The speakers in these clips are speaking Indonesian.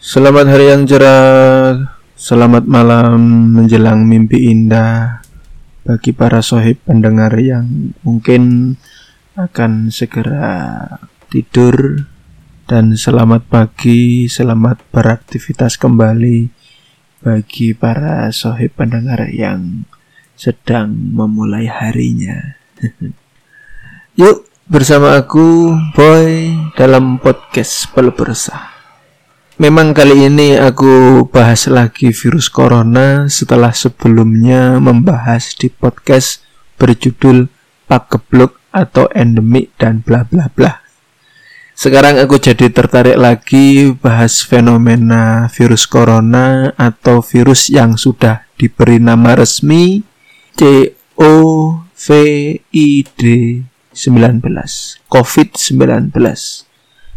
Selamat hari yang cerah, selamat malam menjelang mimpi indah bagi para sohib pendengar yang mungkin akan segera tidur dan selamat pagi, selamat beraktivitas kembali bagi para sohib pendengar yang sedang memulai harinya. Yuk bersama aku Boy dalam podcast Pelebersa. Memang kali ini aku bahas lagi virus corona setelah sebelumnya membahas di podcast berjudul Pakeblok atau endemik dan bla bla bla. Sekarang aku jadi tertarik lagi bahas fenomena virus corona atau virus yang sudah diberi nama resmi COVID-19 COVID-19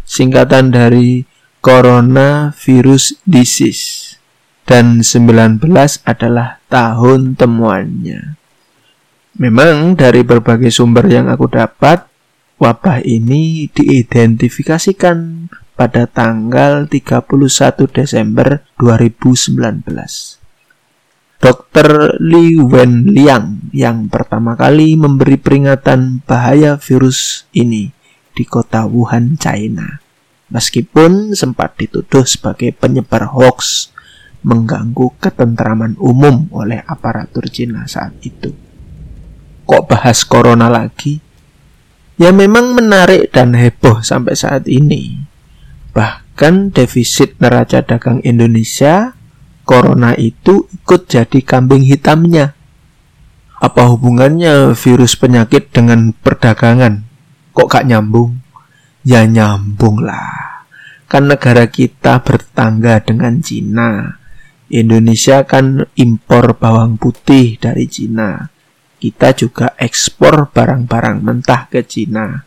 singkatan dari coronavirus disease dan 19 adalah tahun temuannya. Memang dari berbagai sumber yang aku dapat, wabah ini diidentifikasikan pada tanggal 31 Desember 2019. Dr. Li Wenliang yang pertama kali memberi peringatan bahaya virus ini di kota Wuhan, China meskipun sempat dituduh sebagai penyebar hoax mengganggu ketentraman umum oleh aparatur Cina saat itu. Kok bahas corona lagi? Ya memang menarik dan heboh sampai saat ini. Bahkan defisit neraca dagang Indonesia, corona itu ikut jadi kambing hitamnya. Apa hubungannya virus penyakit dengan perdagangan? Kok gak nyambung? Ya nyambung lah kan negara kita bertangga dengan Cina. Indonesia kan impor bawang putih dari Cina. Kita juga ekspor barang-barang mentah ke Cina.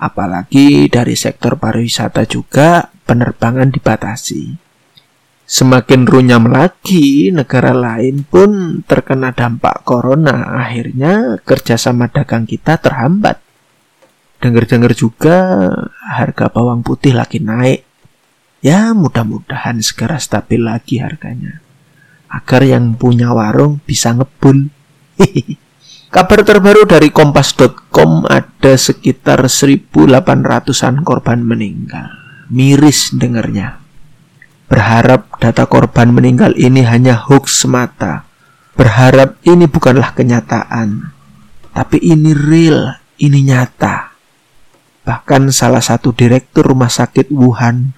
Apalagi dari sektor pariwisata juga penerbangan dibatasi. Semakin runyam lagi, negara lain pun terkena dampak corona. Akhirnya kerjasama dagang kita terhambat. Dengar-dengar juga harga bawang putih lagi naik. Ya mudah-mudahan segera stabil lagi harganya. Agar yang punya warung bisa ngebul. Kabar terbaru dari kompas.com ada sekitar 1800-an korban meninggal. Miris dengarnya. Berharap data korban meninggal ini hanya hoax semata. Berharap ini bukanlah kenyataan. Tapi ini real, ini nyata. Bahkan salah satu direktur rumah sakit Wuhan,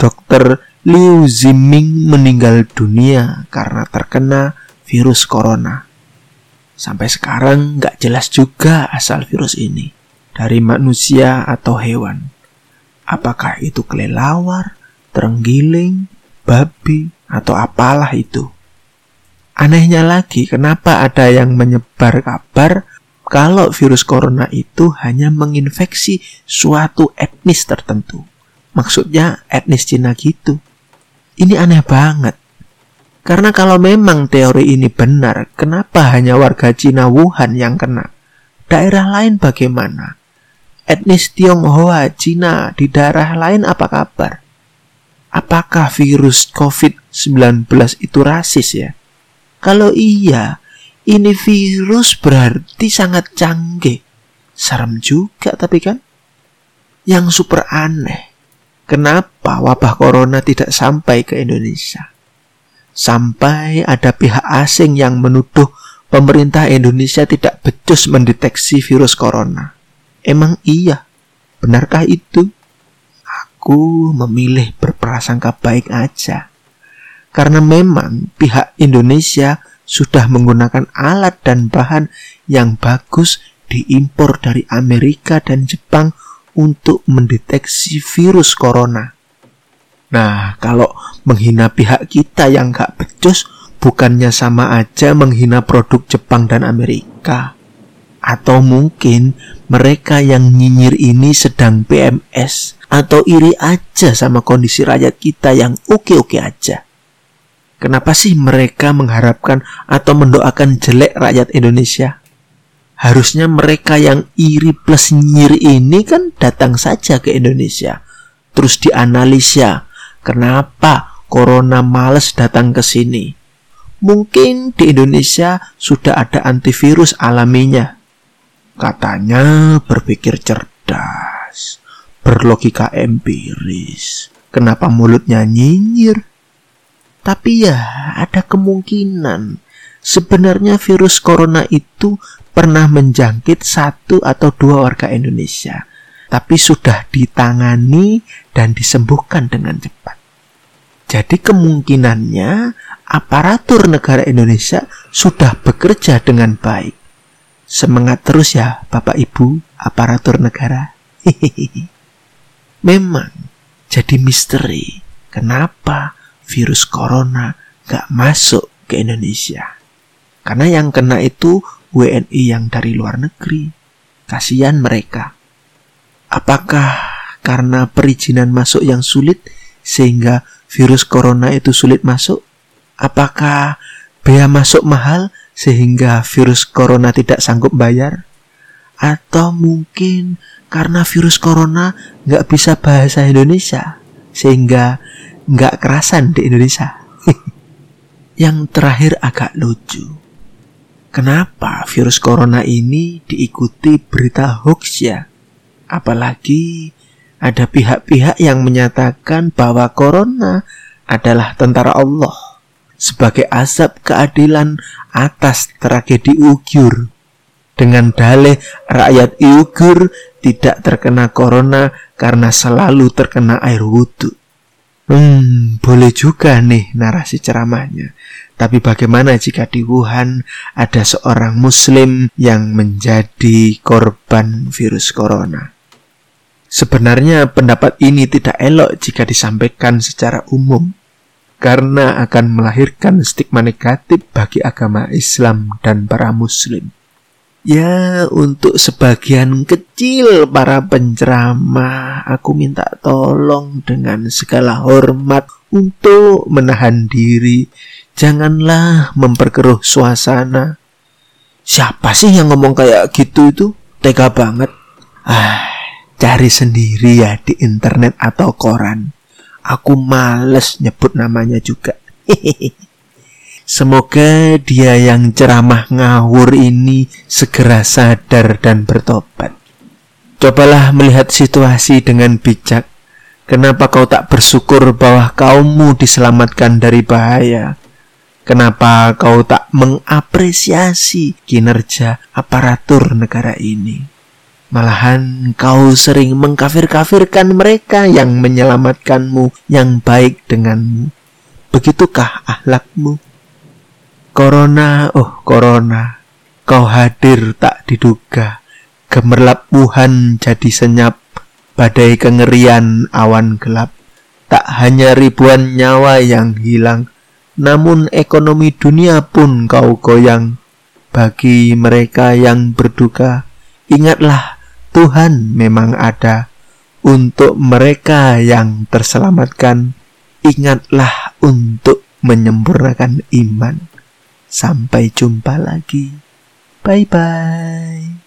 Dr. Liu Ziming meninggal dunia karena terkena virus corona. Sampai sekarang nggak jelas juga asal virus ini dari manusia atau hewan. Apakah itu kelelawar, terenggiling, babi, atau apalah itu. Anehnya lagi, kenapa ada yang menyebar kabar kalau virus corona itu hanya menginfeksi suatu etnis tertentu. Maksudnya etnis Cina gitu. Ini aneh banget. Karena kalau memang teori ini benar, kenapa hanya warga Cina Wuhan yang kena? Daerah lain bagaimana? Etnis Tionghoa Cina di daerah lain apa kabar? Apakah virus COVID-19 itu rasis ya? Kalau iya, ini virus berarti sangat canggih. Serem juga tapi kan. Yang super aneh. Kenapa wabah corona tidak sampai ke Indonesia? Sampai ada pihak asing yang menuduh pemerintah Indonesia tidak becus mendeteksi virus corona. Emang iya? Benarkah itu? Aku memilih berprasangka baik aja. Karena memang pihak Indonesia sudah menggunakan alat dan bahan yang bagus diimpor dari Amerika dan Jepang untuk mendeteksi virus corona. Nah, kalau menghina pihak kita yang gak becus, bukannya sama aja menghina produk Jepang dan Amerika. Atau mungkin mereka yang nyinyir ini sedang PMS atau iri aja sama kondisi rakyat kita yang oke-oke aja. Kenapa sih mereka mengharapkan atau mendoakan jelek rakyat Indonesia? Harusnya mereka yang iri plus nyiri ini kan datang saja ke Indonesia. Terus dianalisa. kenapa corona males datang ke sini. Mungkin di Indonesia sudah ada antivirus alaminya. Katanya berpikir cerdas, berlogika empiris. Kenapa mulutnya nyinyir? Tapi ya ada kemungkinan sebenarnya virus corona itu pernah menjangkit satu atau dua warga Indonesia, tapi sudah ditangani dan disembuhkan dengan cepat. Jadi kemungkinannya aparatur negara Indonesia sudah bekerja dengan baik. Semangat terus ya Bapak Ibu aparatur negara. Memang jadi misteri kenapa virus corona gak masuk ke Indonesia. Karena yang kena itu WNI yang dari luar negeri. Kasihan mereka. Apakah karena perizinan masuk yang sulit sehingga virus corona itu sulit masuk? Apakah bea masuk mahal sehingga virus corona tidak sanggup bayar? Atau mungkin karena virus corona nggak bisa bahasa Indonesia sehingga nggak kerasan di Indonesia. Yang terakhir agak lucu. Kenapa virus corona ini diikuti berita hoax ya? Apalagi ada pihak-pihak yang menyatakan bahwa corona adalah tentara Allah sebagai asap keadilan atas tragedi Uyghur. Dengan dalih rakyat Uyghur tidak terkena corona karena selalu terkena air wudhu. Hmm, boleh juga nih narasi ceramahnya. Tapi bagaimana jika di Wuhan ada seorang muslim yang menjadi korban virus corona? Sebenarnya pendapat ini tidak elok jika disampaikan secara umum karena akan melahirkan stigma negatif bagi agama Islam dan para muslim. Ya, untuk sebagian kecil para penceramah, aku minta tolong dengan segala hormat untuk menahan diri. Janganlah memperkeruh suasana. Siapa sih yang ngomong kayak gitu itu? Tega banget. Ah, cari sendiri ya di internet atau koran. Aku males nyebut namanya juga. Hehehe. Semoga dia yang ceramah ngawur ini segera sadar dan bertobat. Cobalah melihat situasi dengan bijak. Kenapa kau tak bersyukur bahwa kaummu diselamatkan dari bahaya? Kenapa kau tak mengapresiasi kinerja aparatur negara ini? Malahan kau sering mengkafir-kafirkan mereka yang menyelamatkanmu yang baik denganmu. Begitukah ahlakmu? Corona, oh corona, kau hadir tak diduga. Gemerlap Wuhan jadi senyap, badai kengerian awan gelap. Tak hanya ribuan nyawa yang hilang, namun ekonomi dunia pun kau goyang. Bagi mereka yang berduka, ingatlah Tuhan memang ada. Untuk mereka yang terselamatkan, ingatlah untuk menyempurnakan iman. Sampai jumpa lagi. Bye bye.